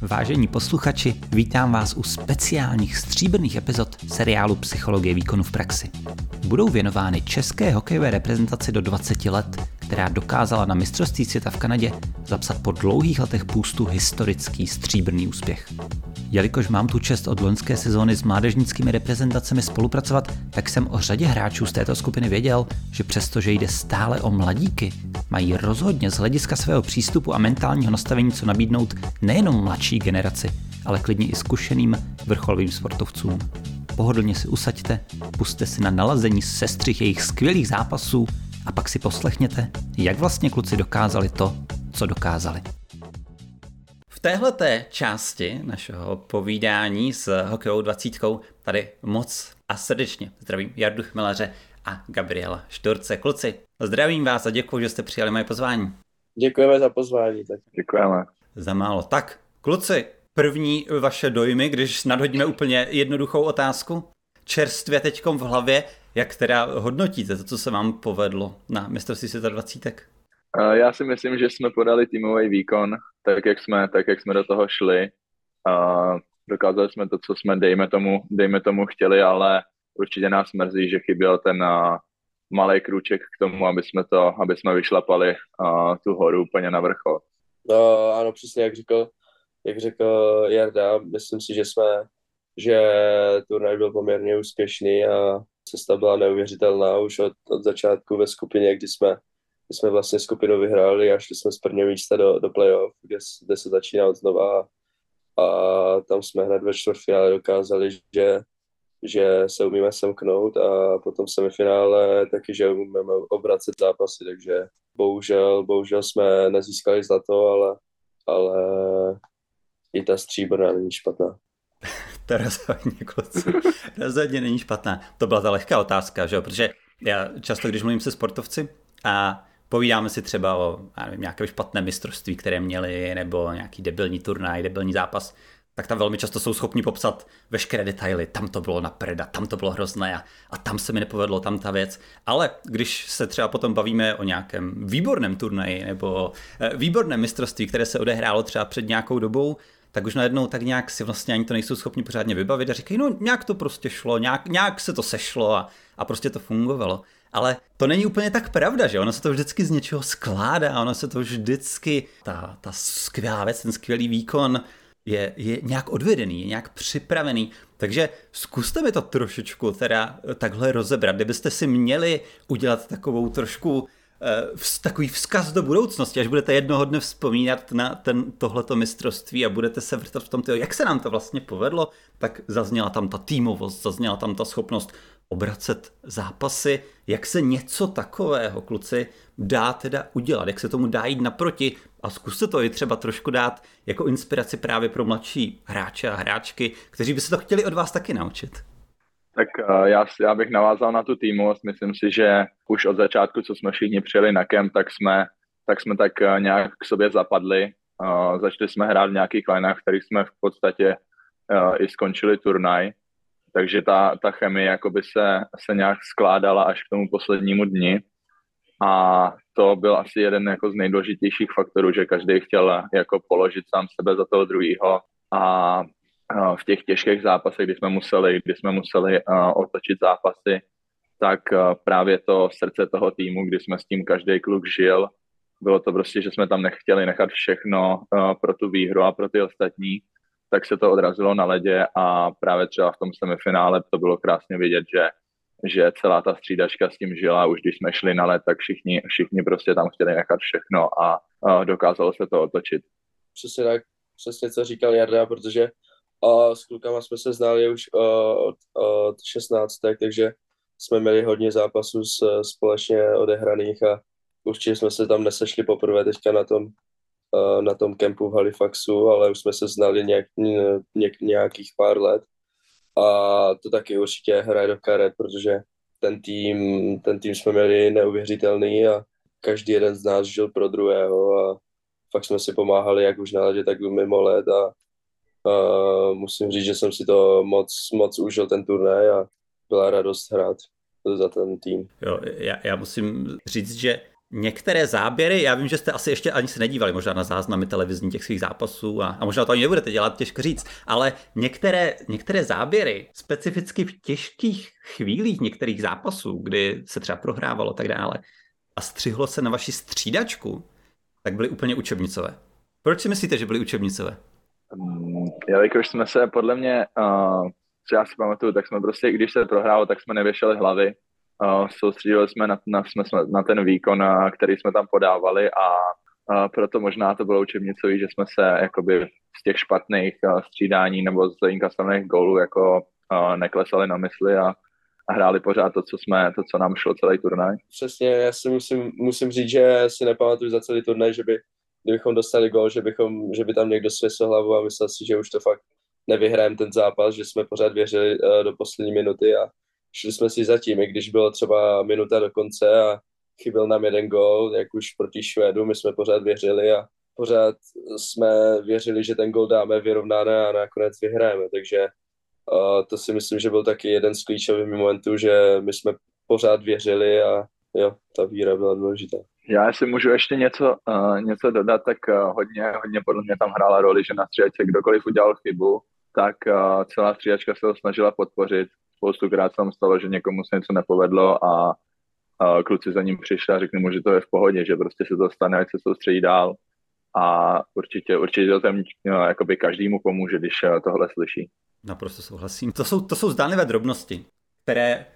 Vážení posluchači, vítám vás u speciálních stříbrných epizod seriálu Psychologie výkonu v praxi. Budou věnovány české hokejové reprezentaci do 20 let, která dokázala na mistrovství světa v Kanadě zapsat po dlouhých letech půstu historický stříbrný úspěch. Jelikož mám tu čest od loňské sezóny s mládežnickými reprezentacemi spolupracovat, tak jsem o řadě hráčů z této skupiny věděl, že přestože jde stále o mladíky, mají rozhodně z hlediska svého přístupu a mentálního nastavení co nabídnout nejenom mladší generaci, ale klidně i zkušeným vrcholovým sportovcům. Pohodlně si usaďte, puste si na nalazení sestřih jejich skvělých zápasů a pak si poslechněte, jak vlastně kluci dokázali to, co dokázali. V téhleté části našeho povídání s hokejovou dvacítkou tady moc a srdečně zdravím Jardu Chmelaře a Gabriela Šturce. Kluci, zdravím vás a děkuji, že jste přijali moje pozvání. Děkujeme za pozvání. Tak. Děkujeme. Za málo. Tak, kluci, první vaše dojmy, když nadhodíme úplně jednoduchou otázku. Čerstvě teďkom v hlavě, jak teda hodnotíte to, co se vám povedlo na mistrovství světa 20? Já si myslím, že jsme podali týmový výkon, tak jak jsme, tak jak jsme do toho šli. Dokázali jsme to, co jsme, dejme tomu, dejme tomu chtěli, ale určitě nás mrzí, že chyběl ten malý krůček k tomu, aby jsme to, aby jsme vyšlapali tu horu úplně na vrchol. No, ano, přesně jak řekl, jak řekl Jarda, myslím si, že jsme, že turnaj byl poměrně úspěšný a cesta byla neuvěřitelná už od, od začátku ve skupině, kdy jsme, kdy jsme vlastně skupinu vyhráli a šli jsme z prvního místa do, do playoff, kde, kde se začíná od znova a tam jsme hned ve čtvrtfinále dokázali, že, že se umíme semknout a potom v semifinále taky, že umíme obracet zápasy, takže bohužel, bohužel jsme nezískali zlato, ale, ale i ta stříbrná není špatná. to rozhodně, kluci. rozhodně není špatná. To byla ta lehká otázka, že jo? protože já často, když mluvím se sportovci a povídáme si třeba o nevím, nějaké špatné mistrovství, které měli, nebo nějaký debilní turnaj, debilní zápas, tak tam velmi často jsou schopni popsat veškeré detaily. Tam to bylo na prda, tam to bylo hrozné a, a tam se mi nepovedlo, tam ta věc. Ale když se třeba potom bavíme o nějakém výborném turnaji nebo e, výborném mistrovství, které se odehrálo třeba před nějakou dobou, tak už najednou tak nějak si vlastně ani to nejsou schopni pořádně vybavit a říkají, no nějak to prostě šlo, nějak, nějak se to sešlo a, a prostě to fungovalo. Ale to není úplně tak pravda, že ono se to vždycky z něčeho skládá, ono se to vždycky, ta, ta skvělá věc, ten skvělý výkon je, je nějak odvedený, je nějak připravený. Takže zkuste mi to trošičku teda takhle rozebrat. Kdybyste si měli udělat takovou trošku Eh, takový vzkaz do budoucnosti, až budete jednoho dne vzpomínat na ten, tohleto mistrovství a budete se vrtat v tom, tyjo, jak se nám to vlastně povedlo, tak zazněla tam ta týmovost, zazněla tam ta schopnost obracet zápasy, jak se něco takového, kluci, dá teda udělat, jak se tomu dá jít naproti a zkuste to i třeba trošku dát jako inspiraci právě pro mladší hráče a hráčky, kteří by se to chtěli od vás taky naučit. Tak uh, já, já bych navázal na tu týmu. Myslím si, že už od začátku, co jsme všichni přijeli na kem, tak jsme tak, jsme tak uh, nějak k sobě zapadli. Uh, začali jsme hrát v nějakých lineách, kterých jsme v podstatě i skončili turnaj. Takže ta, ta chemie jakoby se, se nějak skládala až k tomu poslednímu dni. A to byl asi jeden jako z nejdůležitějších faktorů, že každý chtěl jako položit sám sebe za toho druhého a v těch těžkých zápasech, kdy jsme museli, kdy jsme museli otočit zápasy, tak právě to srdce toho týmu, kdy jsme s tím každý kluk žil, bylo to prostě, že jsme tam nechtěli nechat všechno pro tu výhru a pro ty ostatní, tak se to odrazilo na ledě a právě třeba v tom semifinále to bylo krásně vidět, že, že celá ta střídačka s tím žila, už když jsme šli na led, tak všichni, všichni prostě tam chtěli nechat všechno a, a dokázalo se to otočit. Přesně tak, přesně co říkal Jarda, protože a s klukama jsme se znali už od, od 16, takže jsme měli hodně zápasů společně odehraných a určitě jsme se tam nesešli poprvé teďka na tom, na tom kempu v Halifaxu, ale už jsme se znali nějak, nějak, nějakých pár let a to taky určitě hraje do karet, protože ten tým, ten tým jsme měli neuvěřitelný a každý jeden z nás žil pro druhého a fakt jsme si pomáhali jak už na ledě, tak mimo let a Uh, musím říct, že jsem si to moc, moc užil ten turnaj a byla radost hrát za ten tým. Jo, já, já musím říct, že některé záběry, já vím, že jste asi ještě ani se nedívali možná na záznamy televizní těch svých zápasů a, a možná to ani nebudete dělat, těžko říct, ale některé, některé záběry, specificky v těžkých chvílích některých zápasů, kdy se třeba prohrávalo tak dále a střihlo se na vaši střídačku, tak byly úplně učebnicové. Proč si myslíte, že byly učebnicové? Um, jelikož jsme se podle mě, uh, co já si pamatuju, tak jsme prostě, když se prohrálo, tak jsme nevěšeli hlavy, uh, soustředili jsme na, na, jsme, na ten výkon, uh, který jsme tam podávali a uh, proto možná to bylo učebnicový, že jsme se jakoby z těch špatných uh, střídání nebo z inkasovaných gólů jako uh, neklesali na mysli a, a hráli pořád to, co jsme, to, co nám šlo celý turnaj. Přesně, já si musím, musím říct, že si nepamatuju za celý turnaj, že by kdybychom dostali gol, že, bychom, že by tam někdo svěsil hlavu a myslel si, že už to fakt nevyhrajeme ten zápas, že jsme pořád věřili uh, do poslední minuty a šli jsme si zatím, i když bylo třeba minuta do konce a chyběl nám jeden gol, jak už proti Švédu, my jsme pořád věřili a pořád jsme věřili, že ten gol dáme vyrovnáno a nakonec vyhrajeme, takže uh, to si myslím, že byl taky jeden z klíčových momentů, že my jsme pořád věřili a jo, ta víra byla důležitá. Já si můžu ještě něco, uh, něco dodat, tak uh, hodně, hodně podle mě tam hrála roli, že na střídačce kdokoliv udělal chybu, tak uh, celá střídačka se ho snažila podpořit. Spoustukrát se tam stalo, že někomu se něco nepovedlo a uh, kluci za ním přišli a řekli mu, že to je v pohodě, že prostě se to stane, ať se soustředí dál a určitě, určitě to tam no, každému pomůže, když tohle slyší. Naprosto souhlasím. To jsou, to jsou zdánlivé drobnosti, které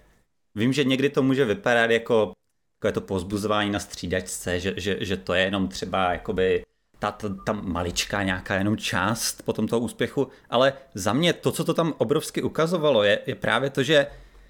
vím, že někdy to může vypadat jako takové to pozbuzování na střídačce, že, že, že to je jenom třeba jakoby ta, ta, ta maličká nějaká jenom část po tomto úspěchu, ale za mě to, co to tam obrovsky ukazovalo, je, je právě to, že,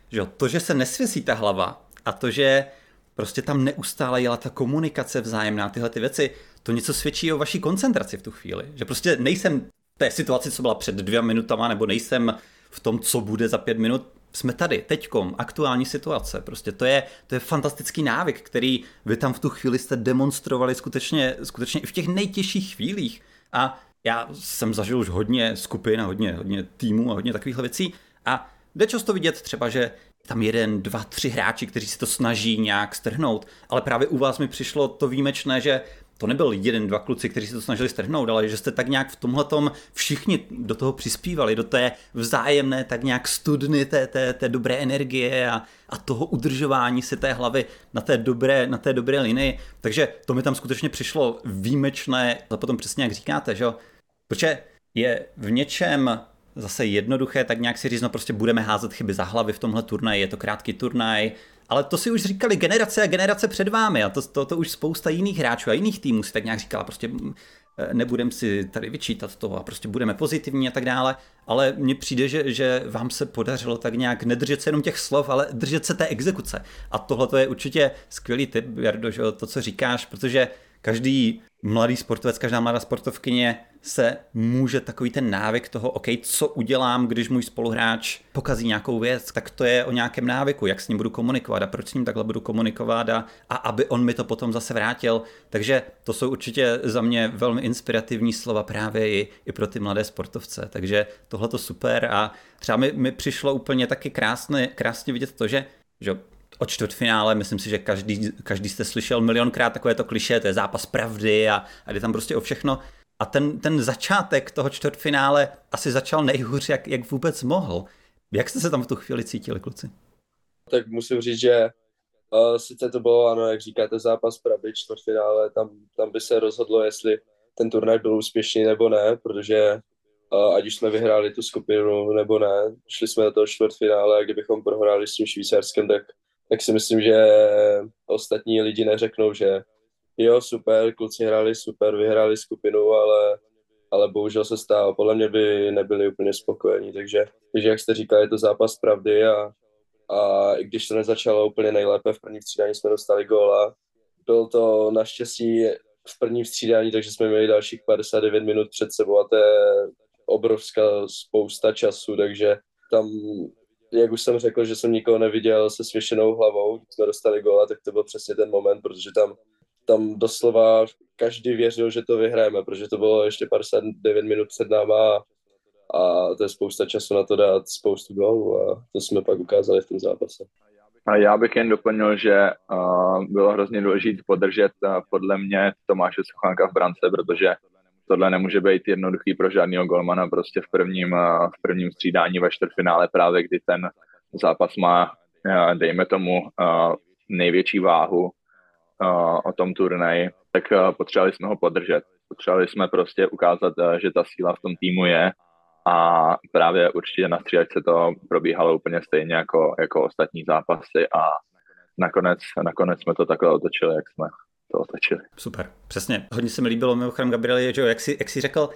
že to, že se nesvěsí ta hlava a to, že prostě tam neustále jela ta komunikace vzájemná, tyhle ty věci, to něco svědčí o vaší koncentraci v tu chvíli. Že prostě nejsem v té situaci, co byla před dvěma minutama, nebo nejsem v tom, co bude za pět minut, jsme tady, teďkom, aktuální situace. Prostě to je, to je fantastický návyk, který vy tam v tu chvíli jste demonstrovali skutečně, skutečně i v těch nejtěžších chvílích. A já jsem zažil už hodně skupin a hodně, hodně týmů a hodně takových věcí. A jde často vidět třeba, že tam jeden, dva, tři hráči, kteří si to snaží nějak strhnout, ale právě u vás mi přišlo to výjimečné, že to nebyl jeden, dva kluci, kteří se to snažili strhnout, ale že jste tak nějak v tomhle všichni do toho přispívali, do té vzájemné tak nějak studny té, té, té dobré energie a, a toho udržování si té hlavy na té dobré, na té dobré linii. Takže to mi tam skutečně přišlo výjimečné, a potom přesně jak říkáte, že jo? Protože je v něčem zase jednoduché, tak nějak si říct, no prostě budeme házet chyby za hlavy v tomhle turnaji, je to krátký turnaj, ale to si už říkali generace a generace před vámi a to, to, to už spousta jiných hráčů a jiných týmů si tak nějak říkala, prostě mm, eh, nebudem si tady vyčítat to a prostě budeme pozitivní a tak dále, ale mně přijde, že, že vám se podařilo tak nějak nedržet se jenom těch slov, ale držet se té exekuce. A tohle to je určitě skvělý tip, Jardo, že to, co říkáš, protože každý mladý sportovec, každá mladá sportovkyně se může takový ten návyk toho, OK, co udělám, když můj spoluhráč pokazí nějakou věc, tak to je o nějakém návyku, jak s ním budu komunikovat a proč s ním takhle budu komunikovat a, a aby on mi to potom zase vrátil. Takže to jsou určitě za mě velmi inspirativní slova právě i, i pro ty mladé sportovce. Takže tohle to super a třeba mi, mi přišlo úplně taky krásně, krásně vidět to, že, že o čtvrtfinále, myslím si, že každý, každý jste slyšel milionkrát takové to kliše, to je zápas pravdy a, a jde tam prostě o všechno. A ten, ten začátek toho čtvrtfinále asi začal nejhůř, jak, jak vůbec mohl. Jak jste se tam v tu chvíli cítili, kluci? Tak musím říct, že uh, sice to bylo, ano, jak říkáte, zápas pravdy, čtvrtfinále, tam, tam by se rozhodlo, jestli ten turnaj byl úspěšný nebo ne, protože uh, ať už jsme vyhráli tu skupinu nebo ne, šli jsme do toho čtvrtfinále a kdybychom prohráli s tím Švýcarskem, tak tak si myslím, že ostatní lidi neřeknou, že jo, super, kluci hráli super, vyhráli skupinu, ale, ale bohužel se stalo. Podle mě by nebyli úplně spokojení, takže, takže jak jste říkali, je to zápas pravdy a, a i když to nezačalo úplně nejlépe, v první střídání jsme dostali góla. Byl to naštěstí v prvním střídání, takže jsme měli dalších 59 minut před sebou a to je obrovská spousta času, takže tam jak už jsem řekl, že jsem nikoho neviděl se svěšenou hlavou, když jsme dostali góla, tak to byl přesně ten moment, protože tam, tam doslova každý věřil, že to vyhrajeme, protože to bylo ještě 59 minut před náma a to je spousta času na to dát spoustu gólů a to jsme pak ukázali v tom zápase. A já bych jen doplnil, že uh, bylo hrozně důležité podržet uh, podle mě Tomáše Suchánka v brance, protože tohle nemůže být jednoduchý pro žádného golmana prostě v prvním, uh, v prvním střídání ve čtvrtfinále právě, kdy ten zápas má, uh, dejme tomu, uh, největší váhu o tom turnaji, tak potřebovali jsme ho podržet. Potřebovali jsme prostě ukázat, že ta síla v tom týmu je a právě určitě na střídačce to probíhalo úplně stejně jako, jako ostatní zápasy a nakonec, nakonec jsme to takhle otočili, jak jsme to otočili. Super, přesně. Hodně se mi líbilo mimochodem, Gabrieli, že jo, jak jsi, jak jsi řekl,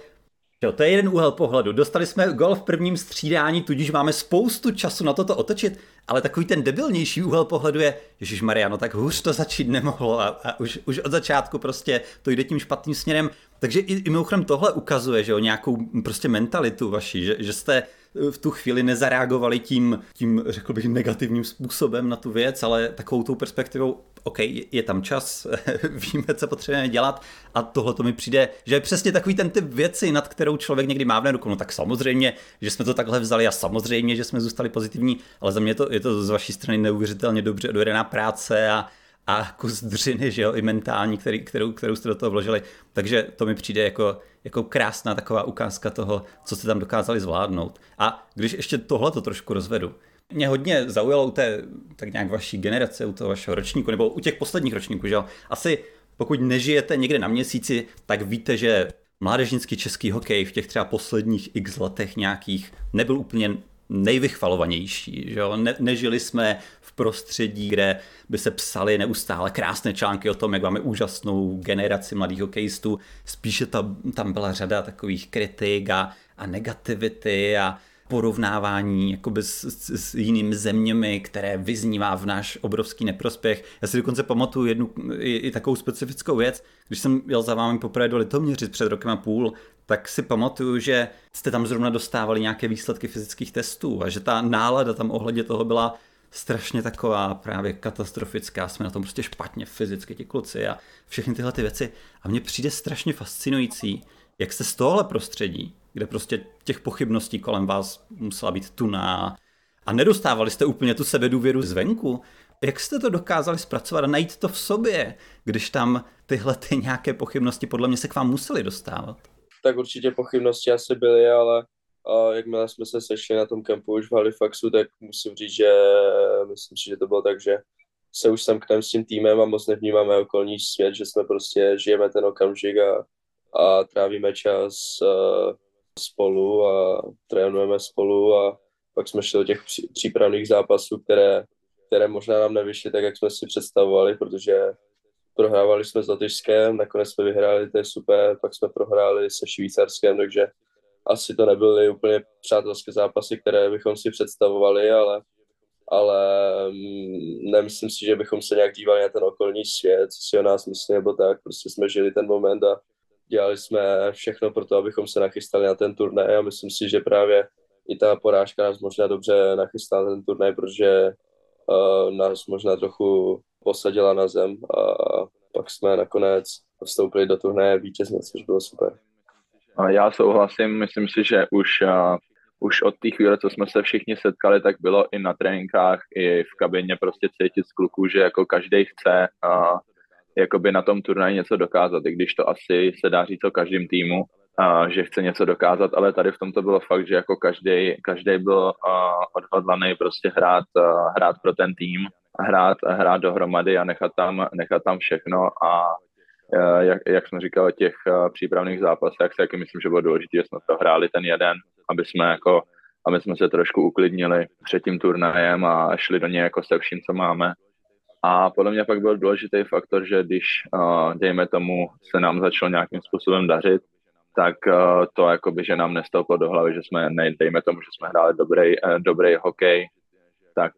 Jo, to je jeden úhel pohledu. Dostali jsme gol v prvním střídání, tudíž máme spoustu času na toto otočit, ale takový ten debilnější úhel pohledu je, Ježíš Mariano, tak hůř to začít nemohlo a, a už, už od začátku prostě to jde tím špatným směrem. Takže i, i mimochodem tohle ukazuje, že jo, nějakou prostě mentalitu vaši, že, že jste v tu chvíli nezareagovali tím, tím, řekl bych, negativním způsobem na tu věc, ale takovou tou perspektivou, OK, je tam čas, víme, co potřebujeme dělat a tohle to mi přijde, že je přesně takový ten typ věci, nad kterou člověk někdy má v neruku. No tak samozřejmě, že jsme to takhle vzali a samozřejmě, že jsme zůstali pozitivní, ale za mě to, je to z vaší strany neuvěřitelně dobře odvedená práce a, a kus dřiny, že jo, i mentální, který, kterou, kterou jste do toho vložili. Takže to mi přijde jako, jako krásná taková ukázka toho, co jste tam dokázali zvládnout. A když ještě tohle to trošku rozvedu, mě hodně zaujalo u té tak nějak vaší generace, u toho vašeho ročníku, nebo u těch posledních ročníků, že. Asi pokud nežijete někde na měsíci, tak víte, že mládežnický český hokej v těch třeba posledních x letech nějakých nebyl úplně nejvychvalovanější. Že jo? Ne, nežili jsme v prostředí, kde by se psaly neustále krásné články o tom, jak máme úžasnou generaci mladých hokejistů. Spíše ta, tam byla řada takových kritik a, a negativity a porovnávání jakoby s, s, s jinými zeměmi, které vyznívá v náš obrovský neprospěch. Já si dokonce pamatuju jednu i, i takovou specifickou věc, když jsem jel za vámi poprvé do Litoměřic před rokem a půl, tak si pamatuju, že jste tam zrovna dostávali nějaké výsledky fyzických testů a že ta nálada tam ohledně toho byla strašně taková právě katastrofická, jsme na tom prostě špatně fyzicky ti kluci a všechny tyhle ty věci. A mně přijde strašně fascinující, jak se z tohle prostředí, kde prostě těch pochybností kolem vás musela být tuna a nedostávali jste úplně tu sebedůvěru zvenku, jak jste to dokázali zpracovat a najít to v sobě, když tam tyhle ty nějaké pochybnosti podle mě se k vám museli dostávat? Tak určitě pochybnosti asi byly, ale a jakmile jsme se sešli na tom kempu už v Halifaxu, tak musím říct, že myslím si, že to bylo tak, že se už semkneme s tím týmem a moc nevnímáme okolní svět, že jsme prostě žijeme ten okamžik a, a trávíme čas uh, spolu a trénujeme spolu a pak jsme šli do těch pří, přípravných zápasů, které, které možná nám nevyšly tak, jak jsme si představovali, protože prohrávali jsme s Lotyšskem, nakonec jsme vyhráli, to je super, pak jsme prohráli se Švýcarskem, takže asi to nebyly úplně přátelské zápasy, které bychom si představovali, ale, ale mm, nemyslím si, že bychom se nějak dívali na ten okolní svět, co si o nás myslí nebo tak, prostě jsme žili ten moment a dělali jsme všechno pro to, abychom se nachystali na ten turnaj a myslím si, že právě i ta porážka nás možná dobře nachystala na ten turnaj, protože uh, nás možná trochu posadila na zem a pak jsme nakonec vstoupili do turnaje vítězně, což bylo super. Já souhlasím, myslím si, že už, uh, už od té chvíle, co jsme se všichni setkali, tak bylo i na tréninkách, i v kabině prostě cítit z kluků, že jako každý chce uh, jakoby na tom turnaji něco dokázat, i když to asi se dá říct o každém týmu, uh, že chce něco dokázat, ale tady v tom to bylo fakt, že jako každý, každý byl odhodlaný prostě hrát, uh, hrát pro ten tým, hrát, hrát dohromady a nechat tam, nechat tam všechno a jak, jak jsme říkali, těch přípravných zápasech, tak si myslím, že bylo důležité, že jsme to hráli ten jeden, aby jsme jako aby jsme se trošku uklidnili před tím turnajem a šli do něj jako se vším, co máme. A podle mě pak byl důležitý faktor, že když, uh, dejme tomu, se nám začalo nějakým způsobem dařit, tak uh, to jakoby, že nám nestouplo do hlavy, že jsme, ne, dejme tomu, že jsme hráli dobrý, uh, dobrý hokej, tak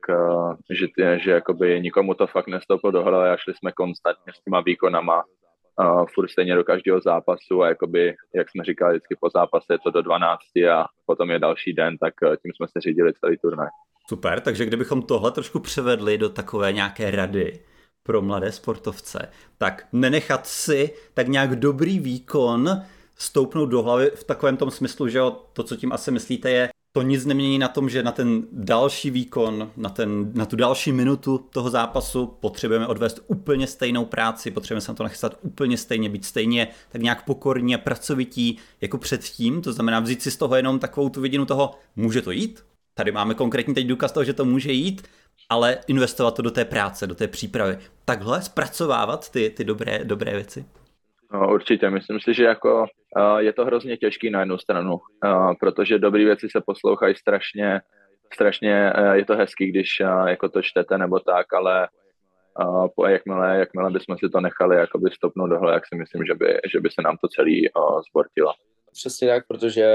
že, že jakoby nikomu to fakt nestouplo do hlavy a šli jsme konstantně s těma výkonama uh, furt stejně do každého zápasu a jakoby, jak jsme říkali, vždycky po zápase je to do 12 a potom je další den, tak tím jsme se řídili celý turnaj. Super, takže kdybychom tohle trošku převedli do takové nějaké rady pro mladé sportovce, tak nenechat si tak nějak dobrý výkon stoupnout do hlavy v takovém tom smyslu, že to, co tím asi myslíte, je to nic nemění na tom, že na ten další výkon, na, ten, na tu další minutu toho zápasu potřebujeme odvést úplně stejnou práci, potřebujeme se na to nachystat úplně stejně, být stejně tak nějak pokorní a pracovití jako předtím, to znamená vzít si z toho jenom takovou tu vidinu toho, může to jít, tady máme konkrétní teď důkaz toho, že to může jít, ale investovat to do té práce, do té přípravy. Takhle zpracovávat ty, ty dobré, dobré věci. No, určitě, myslím si, že jako uh, je to hrozně těžký na jednu stranu, uh, protože dobré věci se poslouchají strašně, strašně uh, je to hezký, když uh, jako to čtete nebo tak, ale uh, po, jakmile, jakmile bychom si to nechali jakoby stopnout dohle, jak si myslím, že by, že by se nám to celý uh, zbortilo. Přesně tak, protože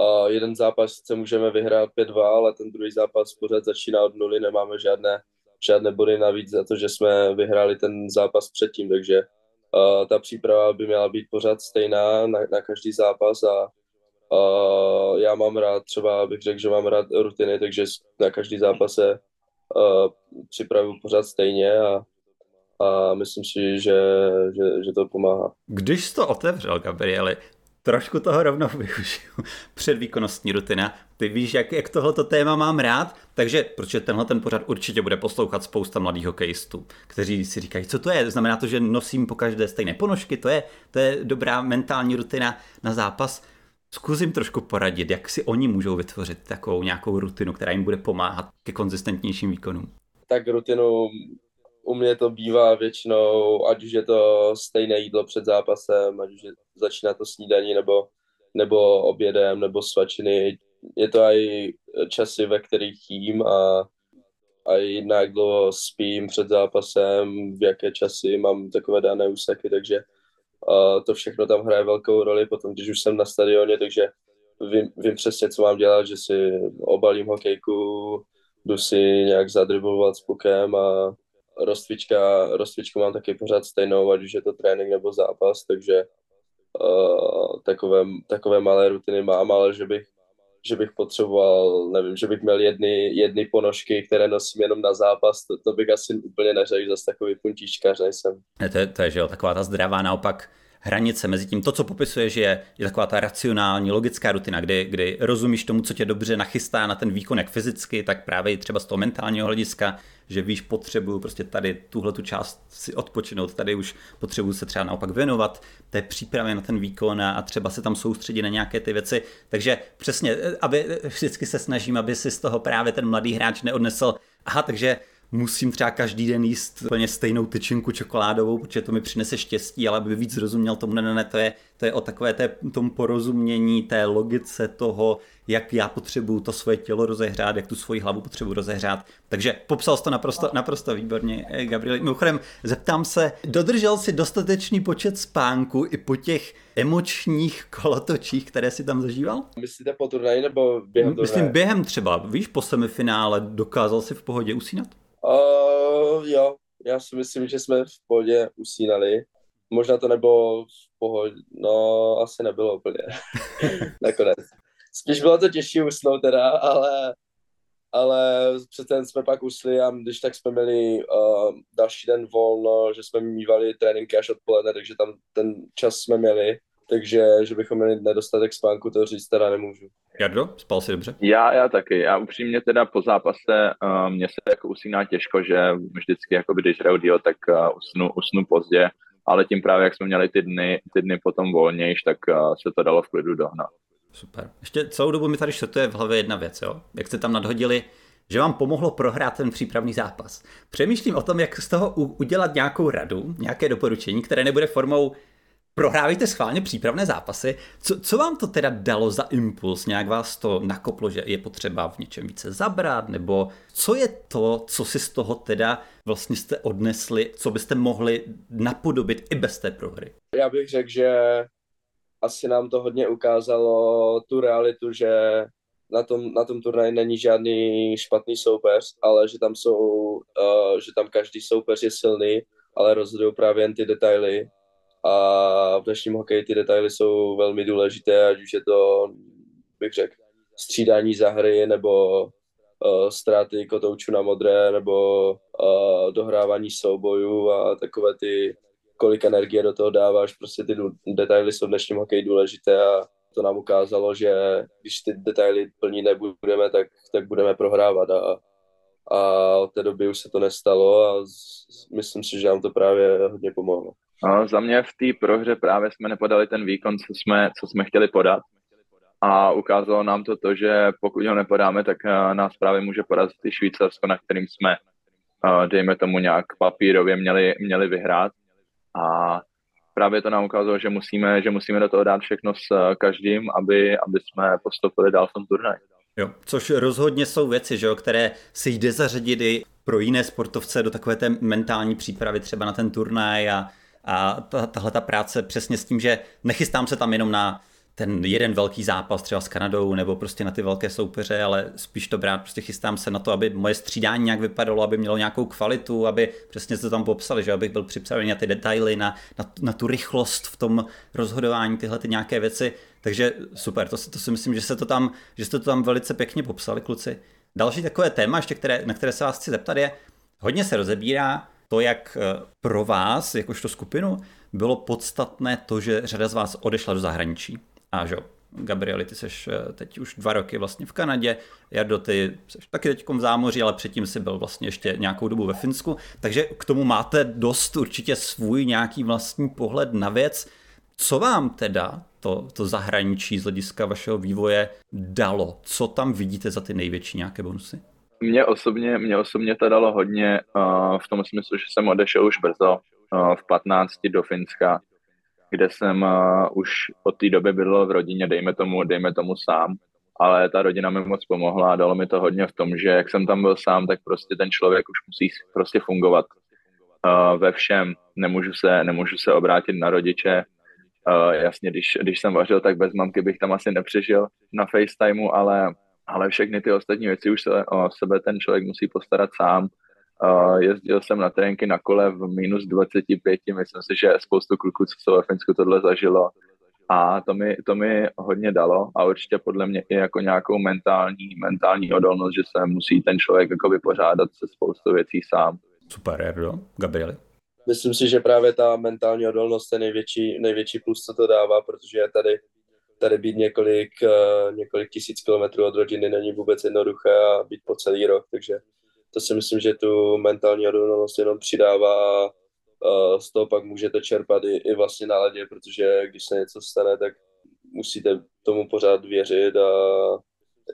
uh, jeden zápas se můžeme vyhrát 5-2, ale ten druhý zápas pořád začíná od nuly, nemáme žádné, žádné body navíc za to, že jsme vyhráli ten zápas předtím, takže uh, ta příprava by měla být pořád stejná na, na každý zápas a uh, já mám rád, třeba bych řekl, že mám rád rutiny, takže na každý zápas se uh, připravuju pořád stejně a, a myslím si, že, že, že to pomáhá. Když jsi to otevřel, Gabrieli, trošku toho rovnou využiju. Předvýkonnostní rutina. Ty víš, jak, jak tohleto téma mám rád, takže, protože tenhle ten pořad určitě bude poslouchat spousta mladých hokejistů, kteří si říkají, co to je? Znamená to, že nosím po každé stejné ponožky, to je, to je dobrá mentální rutina na zápas. Zkusím trošku poradit, jak si oni můžou vytvořit takovou nějakou rutinu, která jim bude pomáhat ke konzistentnějším výkonům. Tak rutinu u mě to bývá většinou, ať už je to stejné jídlo před zápasem, ať už je, začíná to snídaní nebo, nebo obědem nebo svačiny. Je to i časy, ve kterých jím a, a jinak dlouho spím před zápasem, v jaké časy mám takové dané úseky, takže uh, to všechno tam hraje velkou roli. Potom, když už jsem na stadioně, takže vím, vím přesně, co mám dělat, že si obalím hokejku, jdu si nějak zadribovat s pukem a rozcvička, rozcvičku mám taky pořád stejnou, ať už je to trénink nebo zápas, takže uh, takové, takové malé rutiny mám, ale že bych, že bych potřeboval, nevím, že bych měl jedny, jedny ponožky, které nosím jenom na zápas, to, to bych asi úplně neřekl, zase takový puntíčkař nejsem. To je, to je, že jo, taková ta zdravá naopak hranice mezi tím, to, co popisuje, že je, je taková ta racionální, logická rutina, kdy, kdy rozumíš tomu, co tě dobře nachystá na ten výkon, jak fyzicky, tak právě i třeba z toho mentálního hlediska, že víš, potřebuju prostě tady tuhle tu část si odpočinout, tady už potřebuju se třeba naopak věnovat té přípravě na ten výkon a, a třeba se tam soustředit na nějaké ty věci. Takže přesně, aby vždycky se snažím, aby si z toho právě ten mladý hráč neodnesl, aha, takže musím třeba každý den jíst úplně stejnou tyčinku čokoládovou, protože to mi přinese štěstí, ale aby víc rozuměl tomu, ne, ne, ne, to je, to je o takové té, tom porozumění, té logice toho, jak já potřebuju to svoje tělo rozehrát, jak tu svoji hlavu potřebuji rozehrát. Takže popsal jsi to naprosto, naprosto výborně, eh, Gabriel. Mimochodem, zeptám se, dodržel si dostatečný počet spánku i po těch emočních kolotočích, které si tam zažíval? Myslíte po turnaji nebo během turnaje? Myslím během třeba, víš, po semifinále dokázal si v pohodě usínat? Uh, jo, já si myslím, že jsme v pohodě usínali. Možná to nebylo v pohodě, no asi nebylo úplně nakonec. Spíš bylo to těžší usnout teda, ale, ale přece jsme pak usli a když tak jsme měli uh, další den volno, že jsme mývali tréninky až odpoledne, takže tam ten čas jsme měli takže že bychom měli nedostatek spánku, to říct teda nemůžu. Jardo, spal si dobře? Já, já taky. Já upřímně teda po zápase uh, mě se jako usíná těžko, že vždycky, jako když hraju díl, tak uh, usnu, usnu pozdě, ale tím právě, jak jsme měli ty dny, ty dny potom volnějš, tak uh, se to dalo v klidu dohnat. Super. Ještě celou dobu mi tady šrotuje v hlavě jedna věc, jo? Jak jste tam nadhodili, že vám pomohlo prohrát ten přípravný zápas. Přemýšlím o tom, jak z toho udělat nějakou radu, nějaké doporučení, které nebude formou prohrávejte schválně přípravné zápasy. Co, co vám to teda dalo za impuls? Nějak vás to nakoplo, že je potřeba v něčem více zabrat? Nebo co je to, co si z toho teda vlastně jste odnesli, co byste mohli napodobit i bez té prohry? Já bych řekl, že asi nám to hodně ukázalo tu realitu, že na tom, na tom turnaji není žádný špatný soupeř, ale že tam jsou, uh, že tam každý soupeř je silný, ale rozhodují právě jen ty detaily a v dnešním hokeji ty detaily jsou velmi důležité, ať už je to, bych řekl, střídání za hry nebo uh, ztráty kotoučů na modré nebo uh, dohrávání soubojů a takové ty, kolik energie do toho dáváš, prostě ty detaily jsou v dnešním hokeji důležité a to nám ukázalo, že když ty detaily plní nebudeme, tak, tak budeme prohrávat a, a od té doby už se to nestalo a z, myslím si, že nám to právě hodně pomohlo. No, za mě v té prohře právě jsme nepodali ten výkon, co jsme, co jsme chtěli podat a ukázalo nám to to, že pokud ho nepodáme, tak eh, nás právě může porazit i Švýcarsko, na kterým jsme, eh, dejme tomu nějak papírově měli, měli vyhrát a právě to nám ukázalo, že musíme, že musíme do toho dát všechno s eh, každým, aby, aby jsme postupili dál v tom turnaji. Jo, což rozhodně jsou věci, že jo, které si jde zařadit i pro jiné sportovce do takové té mentální přípravy třeba na ten turnaj a, a tahle ta práce přesně s tím, že nechystám se tam jenom na ten jeden velký zápas třeba s Kanadou nebo prostě na ty velké soupeře, ale spíš to brát, prostě chystám se na to, aby moje střídání nějak vypadalo, aby mělo nějakou kvalitu, aby přesně to tam popsali, že abych byl připravený na ty detaily, na, na, na tu rychlost v tom rozhodování, tyhle ty nějaké věci. Takže super, to, to si myslím, že se to tam, že jste to tam velice pěkně popsali, kluci. Další takové téma, ještě které, na které se vás chci zeptat, je, hodně se rozebírá to, jak eh, pro vás, jakožto skupinu, bylo podstatné to, že řada z vás odešla do zahraničí. A že Gabrieli, ty seš eh, teď už dva roky vlastně v Kanadě, Jardo, ty seš taky teď v zámoří, ale předtím si byl vlastně ještě nějakou dobu ve Finsku, takže k tomu máte dost určitě svůj nějaký vlastní pohled na věc. Co vám teda to, to zahraničí z hlediska vašeho vývoje dalo? Co tam vidíte za ty největší nějaké bonusy? Mě osobně, mě osobně to dalo hodně uh, v tom smyslu, že jsem odešel už brzo, uh, v 15 do Finska, kde jsem uh, už od té doby byl v rodině, dejme tomu, dejme tomu sám, ale ta rodina mi moc pomohla a dalo mi to hodně v tom, že jak jsem tam byl sám, tak prostě ten člověk už musí prostě fungovat uh, ve všem. Nemůžu se, nemůžu se obrátit na rodiče. Uh, jasně, když, když jsem vařil, tak bez mamky bych tam asi nepřežil na FaceTimeu, ale, ale všechny ty ostatní věci už se o sebe ten člověk musí postarat sám Uh, jezdil jsem na tréninky na kole v minus 25, myslím si, že spoustu kluků, co se ve Finsku tohle zažilo. A to mi, to mi hodně dalo a určitě podle mě i jako nějakou mentální, mentální odolnost, že se musí ten člověk jako vypořádat se spoustu věcí sám. Super, Erdo. Gabrieli? Myslím si, že právě ta mentální odolnost je největší, největší plus, co to dává, protože tady, tady být několik, uh, několik tisíc kilometrů od rodiny není vůbec jednoduché a být po celý rok, takže to si myslím, že tu mentální odolnost jenom přidává a z toho pak můžete čerpat i, i vlastně na ledě, protože když se něco stane, tak musíte tomu pořád věřit a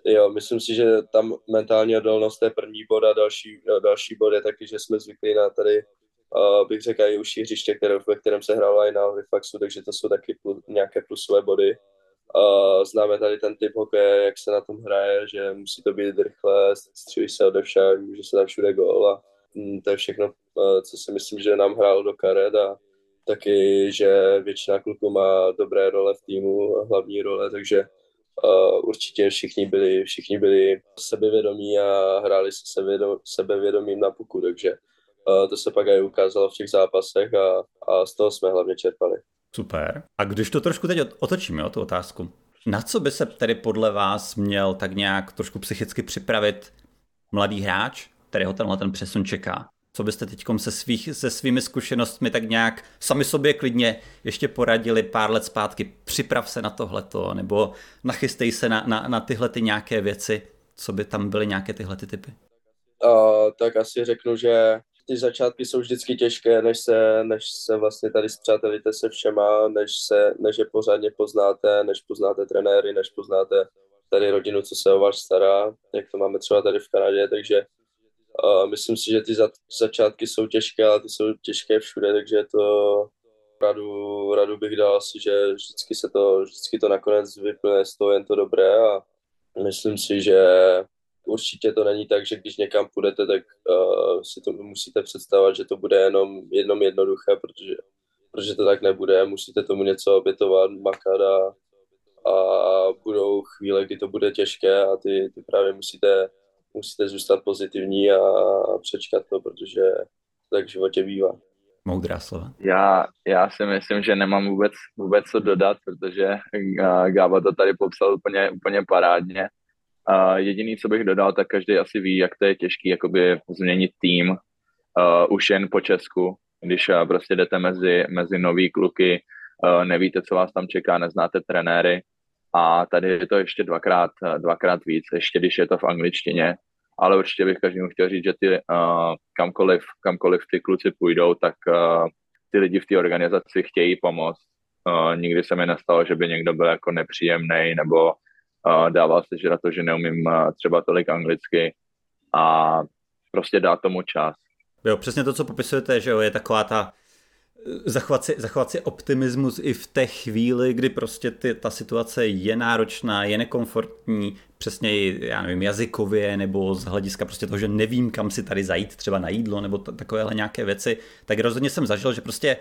jo, myslím si, že tam mentální odolnost je první bod a další, další bod je taky, že jsme zvyklí na tady uh, bych řekl i užší hřiště, které, ve kterém se hrálo i na Halifaxu, takže to jsou taky plus, nějaké plusové body. Uh, známe tady ten typ hokeje, jak se na tom hraje, že musí to být rychle, střílí se odevšad, může se tam všude gól a mm, to je všechno, uh, co si myslím, že nám hrálo do karet a taky, že většina kluků má dobré role v týmu, hlavní role, takže uh, určitě všichni byli, všichni byli sebevědomí a hráli se sebevědom, sebevědomím na puku, takže uh, to se pak i ukázalo v těch zápasech a, a z toho jsme hlavně čerpali. Super. A když to trošku teď otočíme, tu otázku, na co by se tedy podle vás měl tak nějak trošku psychicky připravit mladý hráč, kterého tenhle ten přesun čeká? Co byste teď se, se svými zkušenostmi tak nějak sami sobě klidně ještě poradili pár let zpátky? Připrav se na tohleto, nebo nachystej se na, na, na tyhle ty nějaké věci. Co by tam byly nějaké tyhle ty typy? Uh, tak asi řeknu, že ty začátky jsou vždycky těžké, než se, než se vlastně tady zpřátelíte se všema, než, se, než je pořádně poznáte, než poznáte trenéry, než poznáte tady rodinu, co se o vás stará, jak to máme třeba tady v Kanadě, takže uh, myslím si, že ty za, začátky jsou těžké, ale ty jsou těžké všude, takže to radu, radu bych dal asi, že vždycky se to, vždycky to nakonec vyplne z toho jen to dobré a myslím si, že určitě to není tak, že když někam půjdete, tak uh, si to musíte představovat, že to bude jenom, jenom jednoduché, protože, protože to tak nebude. Musíte tomu něco obětovat, makat a, a budou chvíle, kdy to bude těžké a ty, ty právě musíte, musíte zůstat pozitivní a, přečkat to, protože tak v životě bývá. Moudrá slova. Já, já si myslím, že nemám vůbec, vůbec co dodat, protože eh, Gába to tady popsal úplně, úplně parádně. A jediný, co bych dodal, tak každý asi ví, jak to je těžký jakoby změnit tým uh, už jen po Česku, když uh, prostě jdete mezi, mezi nový kluky, uh, nevíte, co vás tam čeká, neznáte trenéry. A tady je to ještě dvakrát, dvakrát víc, ještě když je to v angličtině, ale určitě bych každému chtěl říct, že ty uh, kamkoliv, kamkoliv ty kluci půjdou, tak uh, ty lidi v té organizaci chtějí pomoct. Uh, nikdy se mi nestalo, že by někdo byl jako nepříjemný nebo dával se že na to, že neumím uh, třeba tolik anglicky a prostě dát tomu čas. Jo, přesně to, co popisujete, že jo, je taková ta zachovat si, zachovat si optimismus i v té chvíli, kdy prostě ty, ta situace je náročná, je nekomfortní, přesně já nevím, jazykově nebo z hlediska prostě toho, že nevím, kam si tady zajít třeba na jídlo nebo t- takovéhle nějaké věci, tak rozhodně jsem zažil, že prostě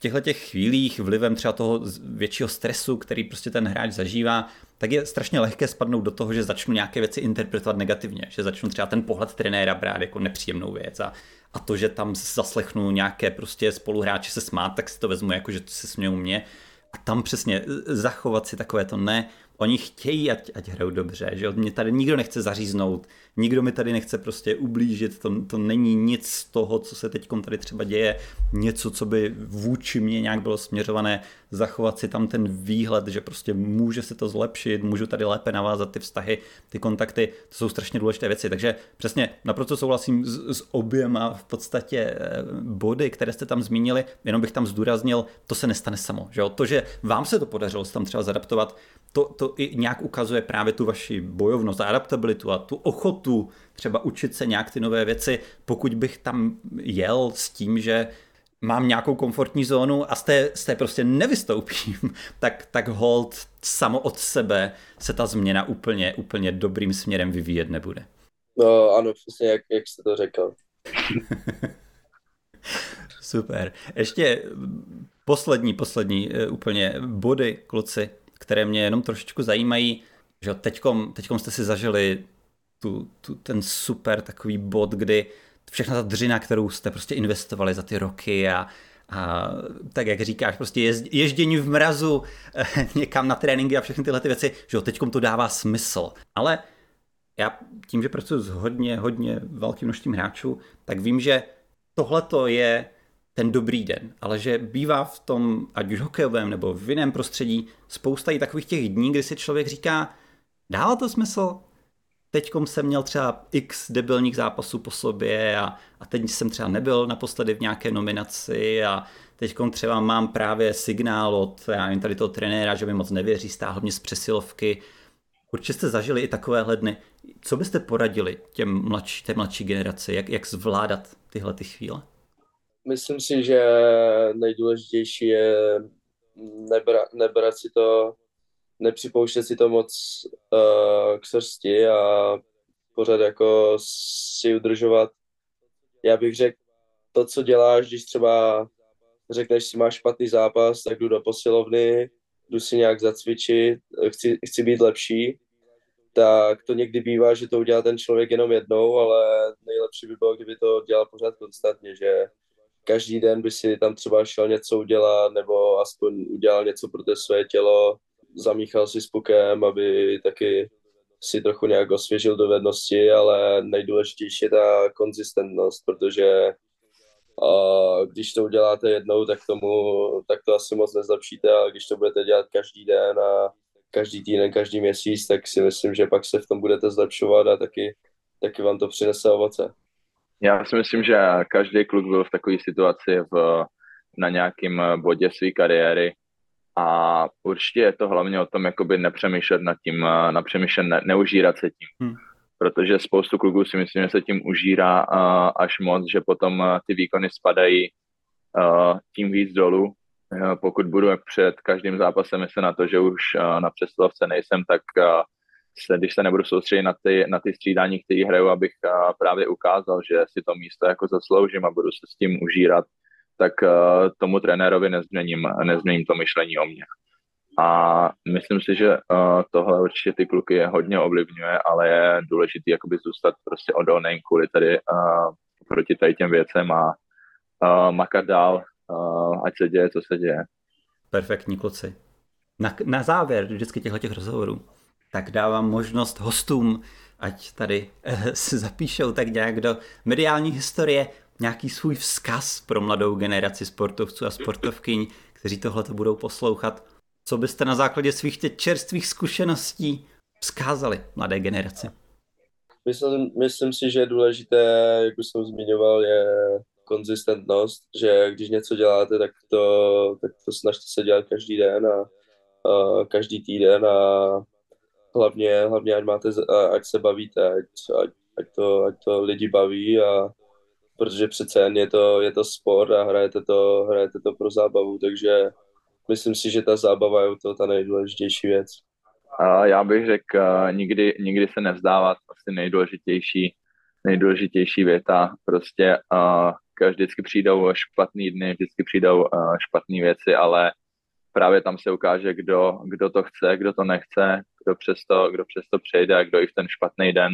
těchto těch chvílích vlivem třeba toho většího stresu, který prostě ten hráč zažívá, tak je strašně lehké spadnout do toho, že začnu nějaké věci interpretovat negativně, že začnu třeba ten pohled trenéra brát jako nepříjemnou věc a a to, že tam zaslechnu nějaké prostě spoluhráče se smát, tak si to vezmu jako, že se smějou mě. A tam přesně zachovat si takové to ne, oni chtějí, ať, ať hrajou dobře, že mě tady nikdo nechce zaříznout, nikdo mi tady nechce prostě ublížit, to, to není nic z toho, co se teď tady třeba děje, něco, co by vůči mě nějak bylo směřované, zachovat si tam ten výhled, že prostě může se to zlepšit, můžu tady lépe navázat ty vztahy, ty kontakty, to jsou strašně důležité věci, takže přesně naprosto souhlasím s, s oběma v podstatě eh, body, které jste tam zmínili, jenom bych tam zdůraznil, to se nestane samo, že jo? to, že vám se to podařilo se tam třeba zadaptovat, to, to i nějak ukazuje právě tu vaši bojovnost a adaptabilitu a tu ochotu třeba učit se nějak ty nové věci, pokud bych tam jel s tím, že mám nějakou komfortní zónu a z té, z té prostě nevystoupím, tak, tak hold samo od sebe se ta změna úplně, úplně dobrým směrem vyvíjet nebude. No ano, přesně jak, jak jste to řekl. Super. Ještě poslední, poslední eh, úplně body, kluci které mě jenom trošičku zajímají, že teďkom, teďkom jste si zažili tu, tu, ten super takový bod, kdy všechna ta dřina, kterou jste prostě investovali za ty roky a, a tak jak říkáš, prostě jezd, ježdění v mrazu někam na tréninky a všechny tyhle ty věci, že jo, teďkom to dává smysl. Ale já tím, že pracuji s hodně, hodně velkým množstvím hráčů, tak vím, že tohle je ten dobrý den, ale že bývá v tom, ať už hokejovém nebo v jiném prostředí, spousta i takových těch dní, kdy si člověk říká, dává to smysl? Teďkom jsem měl třeba x debilních zápasů po sobě a, a teď jsem třeba nebyl naposledy v nějaké nominaci a teďkom třeba mám právě signál od já nevím, tady toho trenéra, že mi moc nevěří, stáhl mě z přesilovky. Určitě jste zažili i takovéhle dny. Co byste poradili těm mladší, té mladší generaci, jak, jak zvládat tyhle ty chvíle? Myslím si, že nejdůležitější je nebra, nebrat si to, nepřipouštět si to moc uh, k srsti a pořád jako si udržovat. Já bych řekl, to, co děláš, když třeba řekneš si, máš špatný zápas, tak jdu do posilovny, jdu si nějak zacvičit, chci, chci být lepší, tak to někdy bývá, že to udělá ten člověk jenom jednou, ale nejlepší by bylo, kdyby to dělal pořád konstantně, že každý den by si tam třeba šel něco udělat, nebo aspoň udělal něco pro to své tělo, zamíchal si s pukem, aby taky si trochu nějak osvěžil dovednosti, ale nejdůležitější je ta konzistentnost, protože a když to uděláte jednou, tak, tomu, tak to asi moc nezlepšíte, ale když to budete dělat každý den a každý týden, každý měsíc, tak si myslím, že pak se v tom budete zlepšovat a taky, taky vám to přinese ovoce. Já si myslím, že každý kluk byl v takové situaci v, na nějakém bodě své kariéry a určitě je to hlavně o tom, jakoby nepřemýšlet nad tím, nepřemýšlet, ne, neužírat se tím. Hmm. Protože spoustu kluků si myslím, že se tím užírá až moc, že potom ty výkony spadají tím víc dolů. Pokud budu před každým zápasem myslet na to, že už na přeslovce nejsem, tak se, když se nebudu soustředit na ty, na ty střídání, které hraju, abych právě ukázal, že si to místo jako zasloužím a budu se s tím užírat, tak tomu trenérovi nezměním, nezměním to myšlení o mě. A myslím si, že uh, tohle určitě ty kluky hodně ovlivňuje, ale je důležité jakoby zůstat prostě odolný kvůli tady uh, proti tady těm věcem a uh, makat dál, uh, ať se děje, co se děje. Perfektní kluci. Na, na závěr vždycky těchto těch rozhovorů tak dávám možnost hostům, ať tady eh, se zapíšou tak nějak do mediální historie nějaký svůj vzkaz pro mladou generaci sportovců a sportovkyň, kteří tohle budou poslouchat. co byste na základě svých těch čerstvých zkušeností vzkázali mladé generaci? Myslím, myslím si, že důležité, jak už jsem zmiňoval, je konzistentnost, že když něco děláte, tak to, tak to snažte se dělat každý den a, a každý týden a hlavně, hlavně ať, máte, ať se bavíte, ať, ať, ať, to, ať to lidi baví a protože přece jen je to, je to sport a hrajete to, hrajete to pro zábavu, takže myslím si, že ta zábava je to ta nejdůležitější věc. Já bych řekl, nikdy, nikdy se nevzdávat, asi nejdůležitější, nejdůležitější věta. Prostě uh, vždycky přijdou špatný dny, vždycky přijdou uh, špatné věci, ale právě tam se ukáže, kdo, kdo to chce, kdo to nechce, kdo přesto, kdo přesto přejde a kdo i v ten špatný den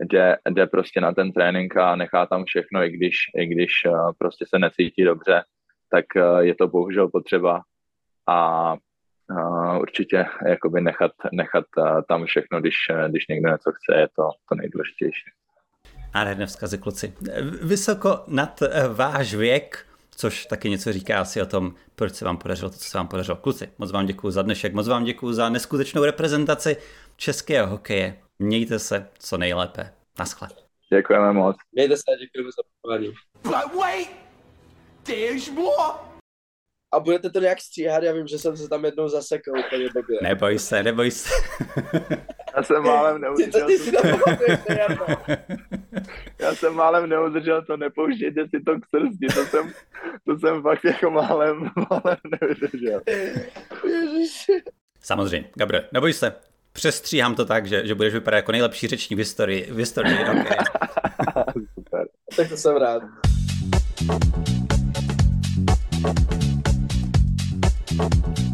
jde, jde prostě na ten trénink a nechá tam všechno, i když, i když uh, prostě se necítí dobře, tak uh, je to bohužel potřeba a uh, určitě jakoby nechat, nechat tam všechno, když, když někdo něco chce, je to, to nejdůležitější. A ne vzkazy kluci. Vysoko nad váš věk, což taky něco říká asi o tom, proč se vám podařilo to, co se vám podařilo. Kluci, moc vám děkuji za dnešek, moc vám děkuji za neskutečnou reprezentaci českého hokeje. Mějte se co nejlépe. Naschle. Děkujeme moc. Mějte se a děkujeme za pozvání. But wait, there's more a budete to nějak stříhat, já vím, že jsem se tam jednou zasekl úplně blbě. Neboj se, neboj se. Já jsem málem neudržel. Ty, to, ty si to Já jsem málem neudržel to, nepouštějte si to k srsti, to jsem, to jsem fakt jako málem, málem neudržel. Samozřejmě, Gabriel, neboj se, přestříhám to tak, že, že budeš vypadat jako nejlepší řečník v historii. V historii okay. Super. Tak to jsem rád. Thank you.